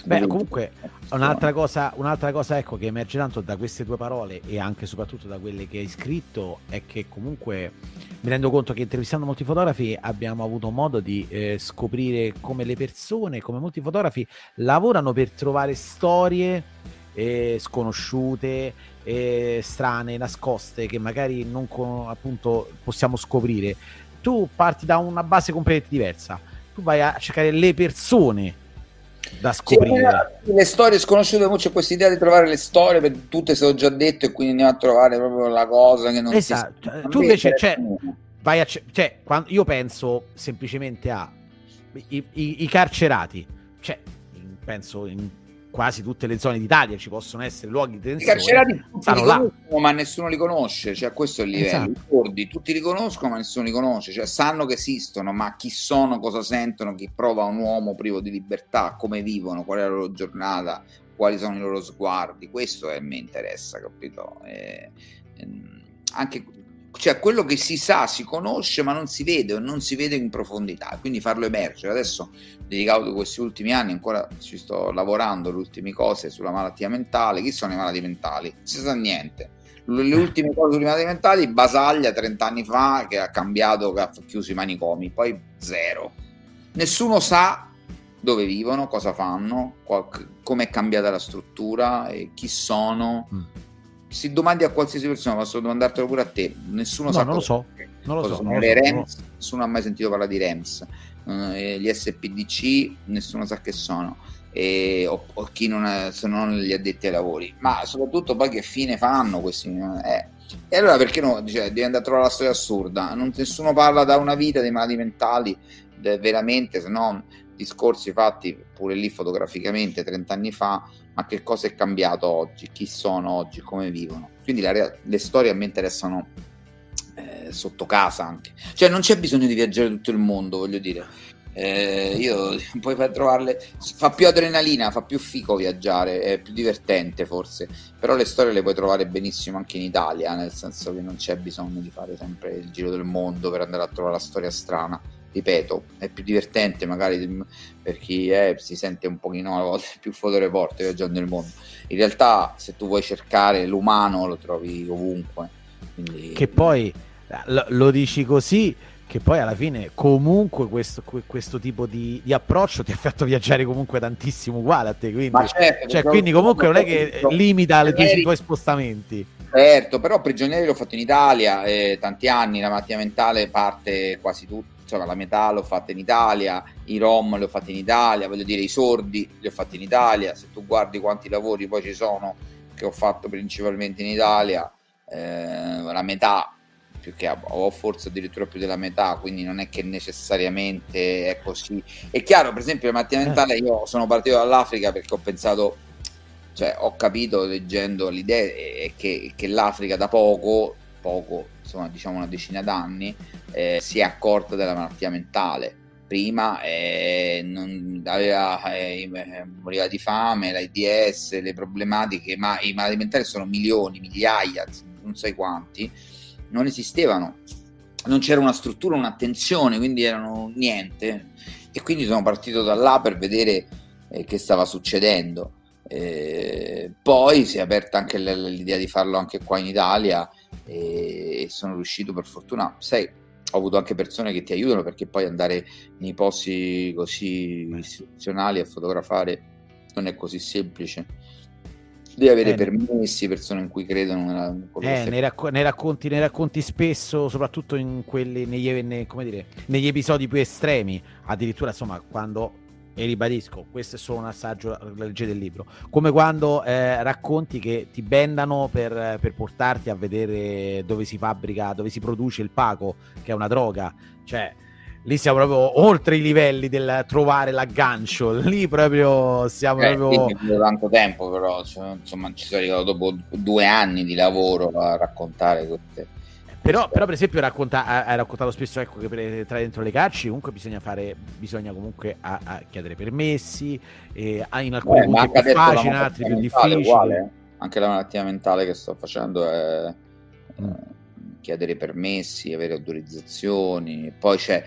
Beh, comunque un'altra cosa, un'altra cosa ecco, che emerge tanto da queste tue parole e anche soprattutto da quelle che hai scritto è che comunque mi rendo conto che intervistando molti fotografi abbiamo avuto modo di eh, scoprire come le persone, come molti fotografi lavorano per trovare storie eh, sconosciute, eh, strane, nascoste che magari non appunto possiamo scoprire. Tu parti da una base completamente diversa. Tu vai a cercare le persone da scoprire. Sì, le storie sconosciute, c'è questa idea di trovare le storie, per tutte se ho già detto, e quindi andiamo a trovare proprio la cosa che non esatto. si sa. Tu invece, cioè, vai a, cioè, quando, io penso semplicemente a i, i, i carcerati, cioè, penso in quasi tutte le zone d'Italia ci possono essere luoghi di tensione. I carcerati tutti là. ma nessuno li conosce, cioè questo è il livello. Esatto. I tutti li conoscono, ma nessuno li conosce, cioè sanno che esistono, ma chi sono, cosa sentono, chi prova un uomo privo di libertà, come vivono, qual è la loro giornata, quali sono i loro sguardi. Questo è, mi interessa, capito? E, e, anche cioè quello che si sa, si conosce, ma non si vede o non si vede in profondità, quindi farlo emergere. Adesso, dedicato questi ultimi anni, ancora ci sto lavorando, le ultime cose sulla malattia mentale. Chi sono i malati mentali? Non si sa niente. Le ultime cose sulle malattie mentali, Basaglia 30 anni fa che ha cambiato, che ha chiuso i manicomi, poi zero. Nessuno sa dove vivono, cosa fanno, come è cambiata la struttura, chi sono. Mm se domandi a qualsiasi persona, posso domandartelo pure a te, nessuno no, sa non lo so. Non lo so, sono non le so, REMS, no. nessuno ha mai sentito parlare di REMS, uh, gli SPDC, nessuno sa che sono, e, o, o, chi non è, se non gli addetti ai lavori, ma soprattutto poi che fine fanno questi... Eh. E allora perché no? Cioè, devi andare a trovare la storia assurda, non, nessuno parla da una vita dei malati mentali, de, veramente, se no discorsi fatti pure lì fotograficamente 30 anni fa, ma che cosa è cambiato oggi, chi sono oggi, come vivono. Quindi la, le storie a me interessano eh, sotto casa anche. Cioè non c'è bisogno di viaggiare tutto il mondo, voglio dire. Eh, io poi per trovarle fa più adrenalina, fa più fico viaggiare, è più divertente forse, però le storie le puoi trovare benissimo anche in Italia, nel senso che non c'è bisogno di fare sempre il giro del mondo per andare a trovare la storia strana ripeto, è più divertente magari per chi è, si sente un pochino a volte più fotoreporter viaggiando nel mondo. In realtà, se tu vuoi cercare l'umano, lo trovi ovunque. Quindi... Che poi lo, dici così, che poi alla fine comunque questo, questo tipo di, di, approccio ti ha fatto viaggiare comunque tantissimo uguale a te. Quindi, certo, cioè, quindi comunque non è che limita i tuoi spostamenti. Certo, però Prigionieri l'ho fatto in Italia, eh, tanti anni, la malattia mentale parte quasi tutta insomma la metà l'ho fatta in Italia, i rom li ho fatti in Italia, voglio dire i sordi li ho fatti in Italia, se tu guardi quanti lavori poi ci sono che ho fatto principalmente in Italia, eh, la metà più che o forse addirittura più della metà, quindi non è che necessariamente è così. È chiaro, per esempio, la malattia mentale io sono partito dall'Africa perché ho pensato, cioè ho capito leggendo l'idea che, che l'Africa da poco poco, insomma diciamo una decina d'anni, eh, si è accorta della malattia mentale. Prima eh, non aveva, eh, eh moriva di fame, l'AIDS, le problematiche, ma i malati mentali sono milioni, migliaia, non sai quanti, non esistevano. Non c'era una struttura, un'attenzione, quindi erano niente. E quindi sono partito da là per vedere eh, che stava succedendo. Eh, poi si è aperta anche l'idea di farlo anche qua in Italia e sono riuscito per fortuna, sai, ho avuto anche persone che ti aiutano perché poi andare nei posti così istituzionali a fotografare non è così semplice. Devi avere eh, permessi, persone in cui credono. Nella, eh, nei, racco- nei, racconti, nei, racconti, spesso, soprattutto in quelli, negli, ne, dire, negli episodi più estremi, addirittura insomma quando e ribadisco, questo è solo un assaggio, leggete il libro, come quando eh, racconti che ti bendano per, per, portarti a vedere dove si fabbrica, dove si produce il paco, che è una droga, cioè lì siamo proprio oltre i livelli del trovare l'aggancio, lì proprio siamo eh, proprio... tanto tempo però, insomma ci sono arrivato dopo due anni di lavoro a raccontare queste però, però, per esempio, racconta, hai raccontato spesso ecco, che per tra dentro le carci comunque bisogna fare, bisogna comunque a, a chiedere permessi, e in alcuni Beh, punti è più facile, in altri più difficili. Uguale. Eh. Anche la malattia mentale che sto facendo è mm. eh, chiedere permessi, avere autorizzazioni, poi c'è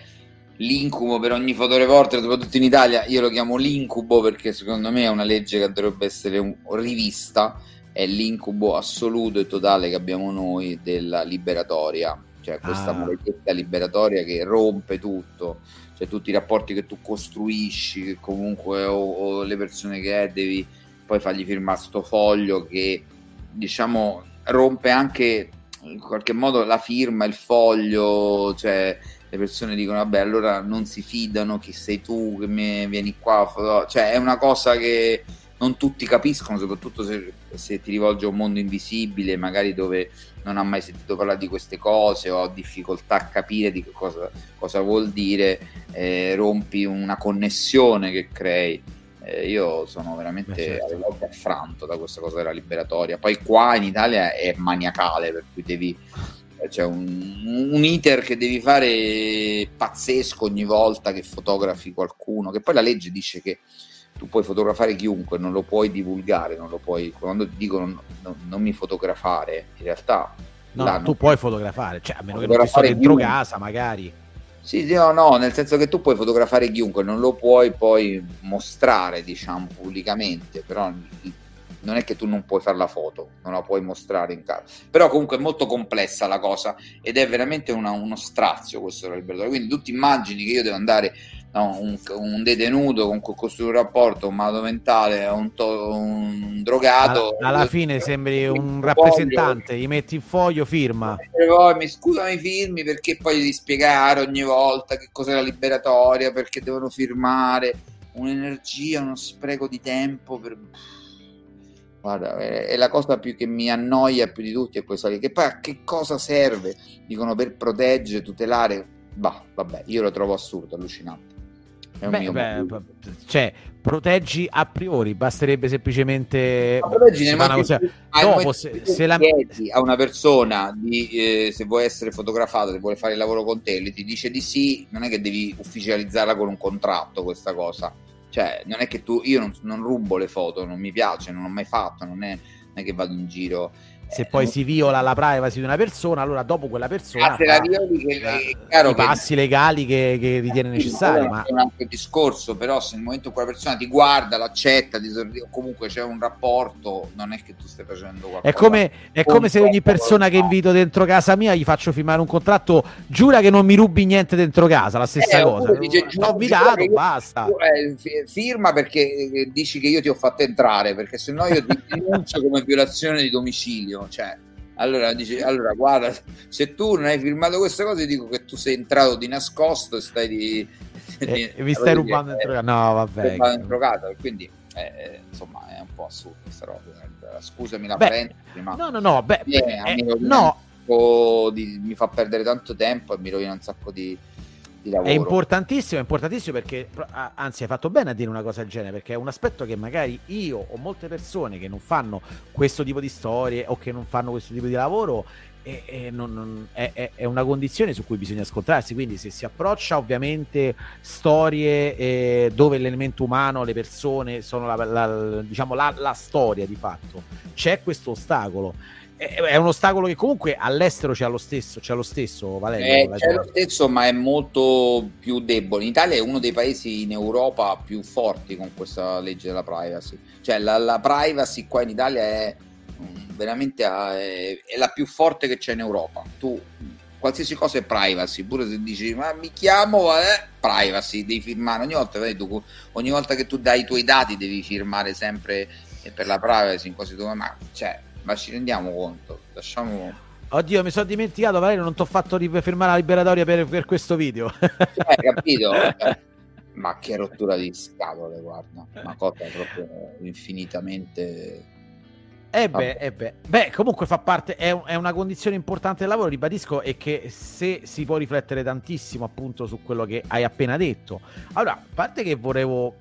l'incubo per ogni fotoreporter, soprattutto in Italia, io lo chiamo l'incubo perché secondo me è una legge che dovrebbe essere un, rivista, è l'incubo assoluto e totale che abbiamo noi della liberatoria, cioè questa ah. maledetta liberatoria che rompe tutto, cioè tutti i rapporti che tu costruisci, che comunque o, o le persone che è, devi poi fargli firmare sto foglio che diciamo rompe anche in qualche modo la firma, il foglio, cioè le persone dicono vabbè allora non si fidano, chi sei tu che mi vieni qua, cioè è una cosa che non tutti capiscono, soprattutto se, se, ti rivolgi a un mondo invisibile, magari dove non ha mai sentito parlare di queste cose o ha difficoltà a capire di cosa, cosa vuol dire, eh, rompi una connessione che crei. Eh, io sono veramente certo. affranto da questa cosa della liberatoria. Poi qua in Italia è maniacale, per cui devi c'è un, un, iter che devi fare pazzesco ogni volta che fotografi qualcuno, che poi la legge dice che tu puoi fotografare chiunque, non lo puoi divulgare, non lo puoi, quando ti dicono non, non mi fotografare, in realtà... No, tu non... puoi fotografare, cioè a meno che non ti sto dentro casa magari. Sì, sì, no, no, nel senso che tu puoi fotografare chiunque, non lo puoi poi mostrare, diciamo, pubblicamente, però non è che tu non puoi fare la foto, non la puoi mostrare in casa. Però comunque è molto complessa la cosa ed è veramente una, uno strazio questo della libertà. Quindi tu ti immagini che io devo andare no, un, un, detenuto con cui costruire un rapporto, un malato mentale, un, to, un drogato. Alla, alla fine sembri un rappresentante, gli metti il foglio, firma. Poi mi scusami, firmi perché poi devi spiegare ogni volta che cos'è la liberatoria, perché devono firmare un'energia, uno spreco di tempo per Guarda, è la cosa più che mi annoia più di tutti è questa lì. Che poi a che cosa serve? Dicono per proteggere, tutelare. Bah, vabbè, io lo trovo assurdo, allucinante. Beh, beh, cioè, proteggi a priori, basterebbe semplicemente. Ma proteggi nel cosa... Dopo, se, se la chiedi a una persona di, eh, se vuoi essere fotografato, se vuole fare il lavoro con te, ti dice di sì, non è che devi ufficializzarla con un contratto questa cosa cioè, non è che tu, io non, non rubo le foto, non mi piace, non ho mai fatto, non è, non è che vado in giro se poi si viola la privacy di una persona, allora dopo quella persona ah, fa, che, i passi legali che, che ritiene necessari. Ma... È un altro discorso, però se nel momento in cui quella persona ti guarda, l'accetta, sorride, comunque c'è un rapporto, non è che tu stai facendo qualcosa. È come, è come se ogni persona che invito dentro casa mia gli faccio firmare un contratto, giura che non mi rubi niente dentro casa, la stessa eh, cosa. Dice, ho invitato, basta. Eh, firma perché eh, dici che io ti ho fatto entrare, perché se no io ti denuncio come violazione di domicilio cioè, allora, dice, allora guarda, se tu non hai firmato queste cose, dico che tu sei entrato di nascosto e stai di... E, e vi stai rubando dentro casa. No, vabbè. dentro casa, quindi eh, insomma è un po' assurdo questa roba. Scusami la parentesi, ma... No, no, no, beh, eh, eh, no. Di, mi fa perdere tanto tempo e mi rovina un sacco di è importantissimo, è importantissimo perché, anzi, hai fatto bene a dire una cosa del genere perché è un aspetto che magari io o molte persone che non fanno questo tipo di storie o che non fanno questo tipo di lavoro è, è, non, non, è, è una condizione su cui bisogna ascoltarsi. Quindi, se si approccia ovviamente storie eh, dove l'elemento umano, le persone sono la, la, diciamo la, la storia di fatto, c'è questo ostacolo è un ostacolo che comunque all'estero c'è lo stesso, c'è lo stesso Valerio. Eh, c'è lo stesso, ma è molto più debole. In Italia è uno dei paesi in Europa più forti con questa legge della privacy. Cioè la, la privacy qua in Italia è mm, veramente è, è, la più forte che c'è in Europa. Tu qualsiasi cosa è privacy, pure se dici ma mi chiamo eh, privacy, devi firmare ogni volta, tu, ogni volta che tu dai i tuoi dati devi firmare sempre per la privacy in quasi dove ma cioè ma ci rendiamo conto? Lasciamo... Oddio, mi sono dimenticato, Valerio, non ti ho fatto firmare la liberatoria per, per questo video. Hai capito? ma che rottura di scatole, guarda. Una cosa proprio infinitamente... Eh beh, eh beh. beh, comunque fa parte, è, è, una condizione importante del lavoro, ribadisco, e che se si può riflettere tantissimo appunto su quello che hai appena detto. Allora, a parte che volevo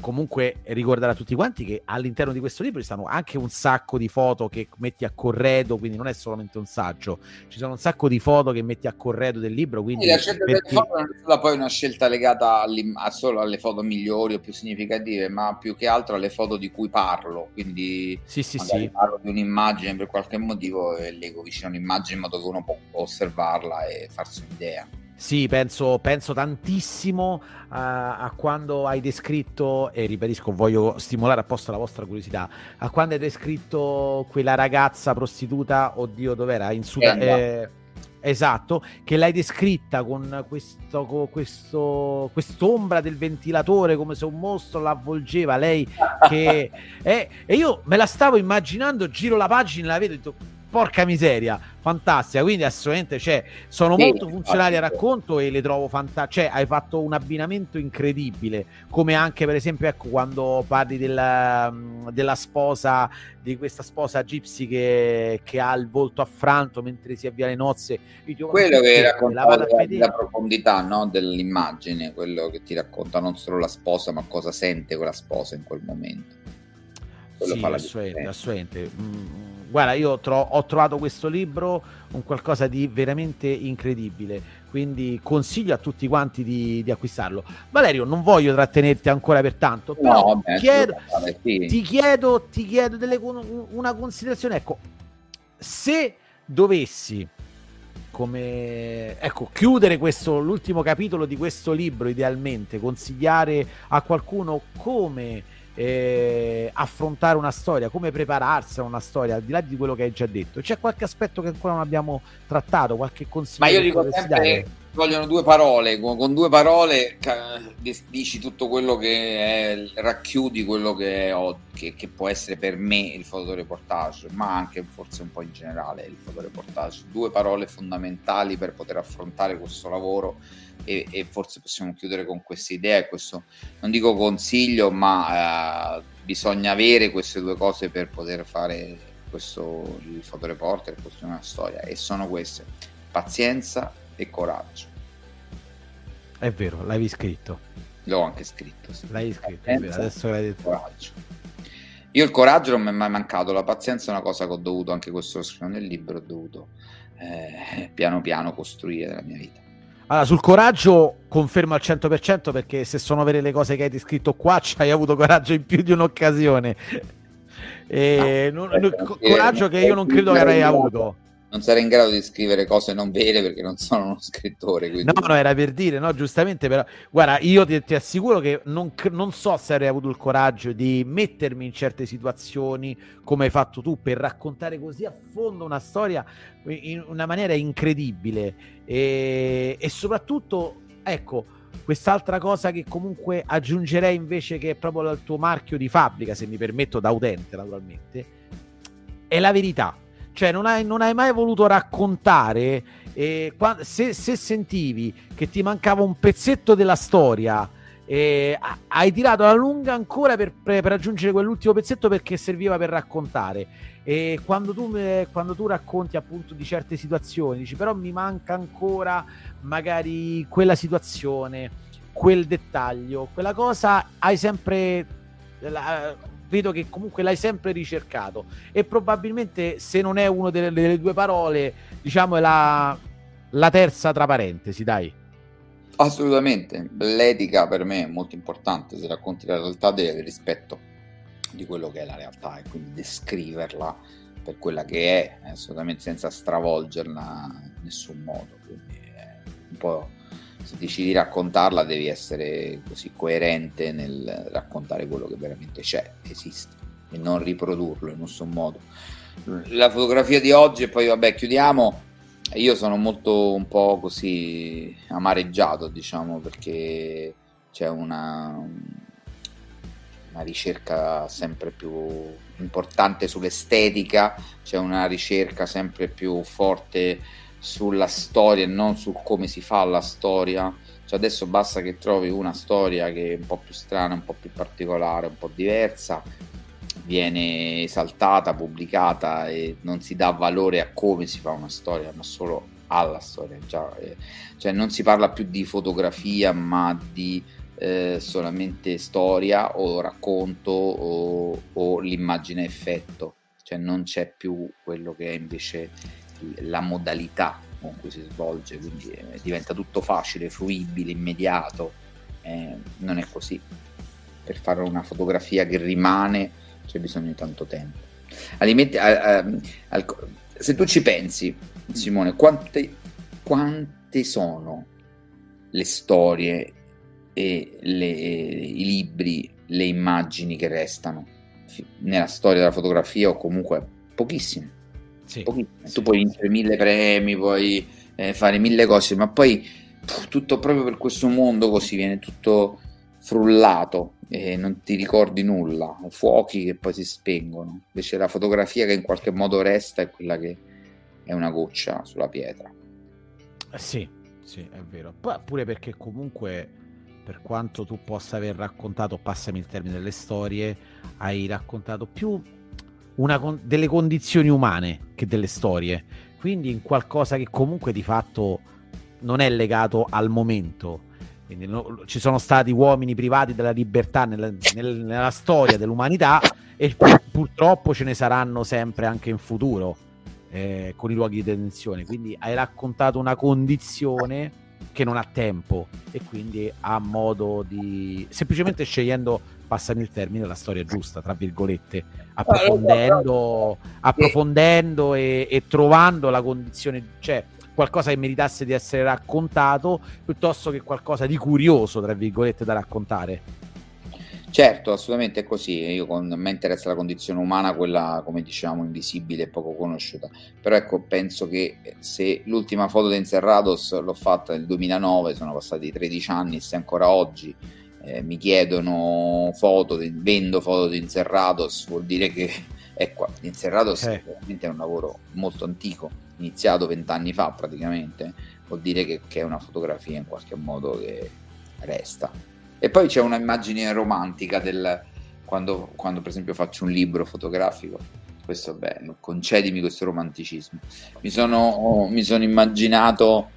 comunque ricordare a tutti quanti che all'interno di questo libro ci stanno anche un sacco di foto che metti a corredo, quindi non è solamente un saggio, ci sono un sacco di foto che metti a corredo del libro. Quindi la scelta delle foto non è stata poi una scelta legata a solo alle foto migliori o più significative, ma più che altro alle foto di cui parlo. Quindi sì, sì, sì. parlo di un'immagine per qualche motivo e leggo vicino un'immagine in modo che uno può osservarla e farsi un'idea. Sì, penso, penso tantissimo a, a, quando hai descritto, e ribadisco, voglio stimolare apposta la vostra curiosità, a quando hai descritto quella ragazza prostituta, oddio, dov'era? In Sud- eh, esatto, che l'hai descritta con questo, con questo, quest'ombra del ventilatore come se un mostro la avvolgeva. Lei che. eh, e io me la stavo immaginando, giro la pagina e la vedo e detto porca miseria, fantastica. Quindi assolutamente cioè, sono sì, molto funzionali al racconto e le trovo fantastiche. Cioè, hai fatto un abbinamento incredibile. Come anche, per esempio, ecco, quando parli della, della sposa, di questa sposa gypsy che, che, ha il volto affranto mentre si avvia le nozze. Dico, quello che racconta la, la profondità no, dell'immagine, quello che ti racconta non solo la sposa, ma cosa sente quella sposa in quel momento. Quello sì, assolutamente, assolutamente. Mm guarda, io tro- ho trovato questo libro un qualcosa di veramente incredibile, quindi consiglio a tutti quanti di, di acquistarlo. Valerio, non voglio trattenerti ancora per tanto, però no, vabbè, chiedo, vabbè, sì. ti chiedo, ti chiedo delle, una considerazione. Ecco, se dovessi come ecco chiudere questo l'ultimo capitolo di questo libro idealmente consigliare a qualcuno come eh, affrontare una storia, come prepararsi a una storia, al di là di quello che hai già detto. C'è qualche aspetto che ancora non abbiamo trattato, qualche consiglio? Ma io dico sempre vogliono due parole, con, due parole dici tutto quello che è, racchiudi quello che, è, che, che, può essere per me il fotoreportage, ma anche forse un po' in generale il fotoreportage. Due parole fondamentali per poter affrontare questo lavoro e, e forse possiamo chiudere con questa idea questo non dico consiglio ma eh, bisogna avere queste due cose per poter fare questo il fotoreporter questa è una storia e sono queste pazienza e coraggio è vero l'avevi scritto l'ho anche scritto sì. l'hai scritto adesso l'hai detto coraggio io il coraggio non mi è mai mancato, la pazienza è una cosa che ho dovuto, anche questo lo scrivo nel libro, ho dovuto eh, piano piano costruire nella mia vita. Allora, sul coraggio confermo al 100% perché se sono vere le cose che hai descritto qua, ci hai avuto coraggio in più di un'occasione. E no, non, coraggio che io non credo che avrei avuto non sarei in grado di scrivere cose non vere perché non sono uno scrittore. Quindi... No, no, era per dire, no, giustamente, però, guarda, io ti, ti assicuro che non, non, so se avrei avuto il coraggio di mettermi in certe situazioni come hai fatto tu per raccontare così a fondo una storia in una maniera incredibile e, e soprattutto, ecco, quest'altra cosa che comunque aggiungerei invece che è proprio il tuo marchio di fabbrica, se mi permetto, da utente naturalmente, è la verità cioè, non hai, non hai mai voluto raccontare. Eh, quando, se, se, sentivi che ti mancava un pezzetto della storia, eh, hai tirato la lunga ancora per, per, raggiungere quell'ultimo pezzetto perché serviva per raccontare. E quando tu, quando tu racconti appunto di certe situazioni, dici però mi manca ancora magari quella situazione, quel dettaglio, quella cosa, hai sempre la, vedo che comunque l'hai sempre ricercato e probabilmente se non è una delle, delle, due parole, diciamo è la, la terza tra parentesi, dai. Assolutamente, l'etica per me è molto importante, se racconti la realtà devi avere rispetto di quello che è la realtà e quindi descriverla per quella che è, assolutamente senza stravolgerla in nessun modo. Quindi è un po' se decidi di raccontarla devi essere così coerente nel raccontare quello che veramente c'è, esiste e non riprodurlo in nessun modo. La fotografia di oggi e poi vabbè chiudiamo. Io sono molto un po' così amareggiato, diciamo, perché c'è una, una ricerca sempre più importante sull'estetica, c'è una ricerca sempre più forte sulla storia e non su come si fa la storia. Cioè adesso basta che trovi una storia che è un po' più strana, un po' più particolare, un po' diversa, viene esaltata, pubblicata e non si dà valore a come si fa una storia, ma solo alla storia. Già, eh, cioè non si parla più di fotografia, ma di eh, solamente storia o racconto o, o l'immagine effetto. Cioè non c'è più quello che è invece la modalità con cui si svolge, quindi eh, diventa tutto facile, fruibile, immediato. Eh, non è così. Per fare una fotografia che rimane c'è bisogno di tanto tempo. Alimenti, eh, eh, se tu ci pensi, Simone, quante, quante sono le storie e le, i libri, le immagini che restano nella storia della fotografia o comunque pochissime. Sì. Sì, tu puoi vincere mille premi, puoi eh, fare mille cose, ma poi pff, tutto proprio per questo mondo così viene tutto frullato e non ti ricordi nulla, fuochi che poi si spengono. Invece la fotografia che in qualche modo resta è quella che è una goccia sulla pietra. Eh sì, sì, è vero. pure perché comunque per quanto tu possa aver raccontato, passami il termine delle storie, hai raccontato più una, delle condizioni umane che delle storie. Quindi in qualcosa che comunque di fatto non è legato al momento. Quindi no, ci sono stati uomini privati della libertà nella, nel, nella storia dell'umanità e purtroppo ce ne saranno sempre anche in futuro eh, con i luoghi di detenzione. Quindi hai raccontato una condizione che non ha tempo e quindi ha modo di semplicemente scegliendo passami il termine la storia giusta tra virgolette approfondendo approfondendo e, e trovando la condizione cioè qualcosa che meritasse di essere raccontato piuttosto che qualcosa di curioso tra virgolette da raccontare Certo, assolutamente è così. Io con, a me interessa la condizione umana, quella come diciamo invisibile e poco conosciuta. Però ecco, penso che se l'ultima foto di Encerrados l'ho fatta nel 2009, sono passati 13 anni, se ancora oggi eh, mi chiedono foto, vendo foto di Encerrados, vuol dire che è qua. Encerrados eh. veramente è un lavoro molto antico, iniziato vent'anni fa praticamente, vuol dire che, che è una fotografia in qualche modo che resta e poi c'è un'immagine romantica del quando, quando per esempio faccio un libro fotografico. Questo bello, concedimi questo romanticismo. Mi sono, mi sono immaginato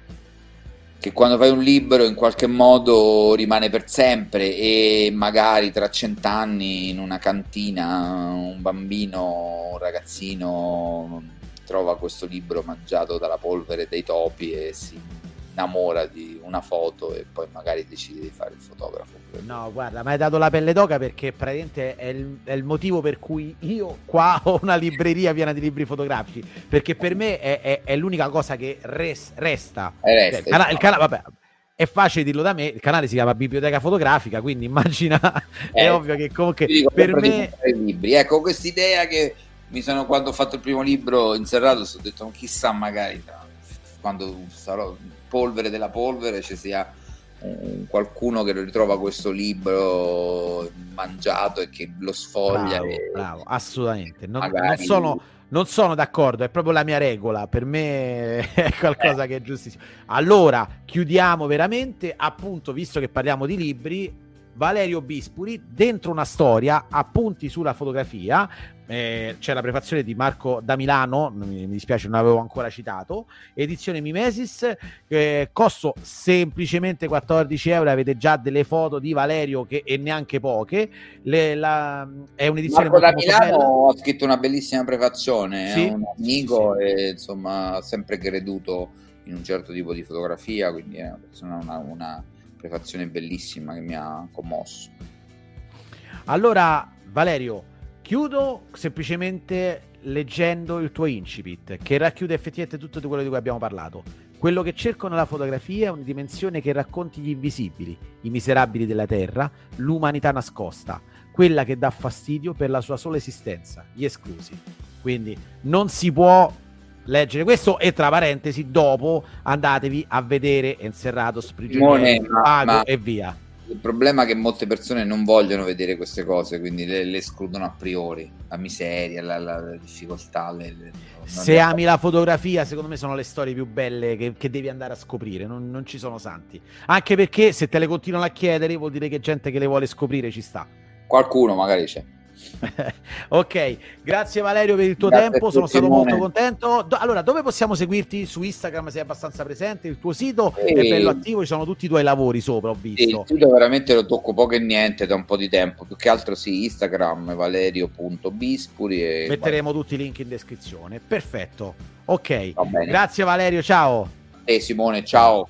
che quando fai un libro in qualche modo rimane per sempre e magari tra cent'anni in una cantina un bambino, un ragazzino trova questo libro mangiato dalla polvere dei topi e si innamora di una foto e poi magari decide di fare il fotografo. No, guarda, mi hai dato la pelle d'oca perché praticamente è il, è il, motivo per cui io qua ho una libreria piena di libri fotografici, perché per me è, è, è l'unica cosa che res, resta. resta il, canale, il canale, vabbè, è facile dirlo da me, il canale si chiama Biblioteca Fotografica, quindi immagina, eh, è ovvio che comunque dico, per me... Libri. Ecco, quest'idea che mi sono, quando ho fatto il primo libro in Serrato, ho detto, chissà magari quando sarò polvere della polvere ci sia un, qualcuno che ritrova questo libro mangiato e che lo sfoglia. Bravo, e, bravo assolutamente. Non, magari... non, sono, non, sono, d'accordo, è proprio la mia regola. Per me è qualcosa eh. che è giustissimo. Allora, chiudiamo veramente. Appunto, visto che parliamo di libri, Valerio Bispuri dentro una storia, appunti sulla fotografia. Eh, c'è la prefazione di Marco da Milano, mi, dispiace, non avevo ancora citato. Edizione Mimesis, eh, costo semplicemente 14 euro. Avete già delle foto di Valerio che, e neanche poche. Le, la, è un'edizione Marco molto, da Milano ha scritto una bellissima prefazione. Sì, è un amico sì, sì. e insomma ha sempre creduto in un certo tipo di fotografia, quindi è una, una prefazione bellissima che mi ha commosso. Allora, Valerio, chiudo semplicemente leggendo il tuo incipit, che racchiude effettivamente tutto di quello di cui abbiamo parlato. Quello che cerco nella fotografia è una dimensione che racconti gli invisibili, i miserabili della Terra, l'umanità nascosta, quella che dà fastidio per la sua sola esistenza, gli esclusi. Quindi non si può leggere questo e tra parentesi dopo andatevi a vedere Encerrados, Prigionieri, Pago e via. Il problema è che molte persone non vogliono vedere queste cose, quindi le, le escludono a priori. La miseria, la, la, la difficoltà. Le, le, se ami la fotografia, secondo me sono le storie più belle che, che devi andare a scoprire. Non, non, ci sono santi. Anche perché se te le continuano a chiedere, vuol dire che gente che le vuole scoprire ci sta. Qualcuno magari c'è. ok, grazie Valerio per il tuo grazie tempo, sono stato molto contento. Do- allora, dove possiamo seguirti? Su Instagram sei abbastanza presente, il tuo sito e... è bello attivo, ci sono tutti i tuoi lavori sopra, ho visto. Sì, il sito veramente lo tocco poco e niente da un po' di tempo, più che altro sì, Instagram valerio.bispuri e... Metteremo tutti i link in descrizione, perfetto. Ok, grazie Valerio, ciao. E Simone, ciao.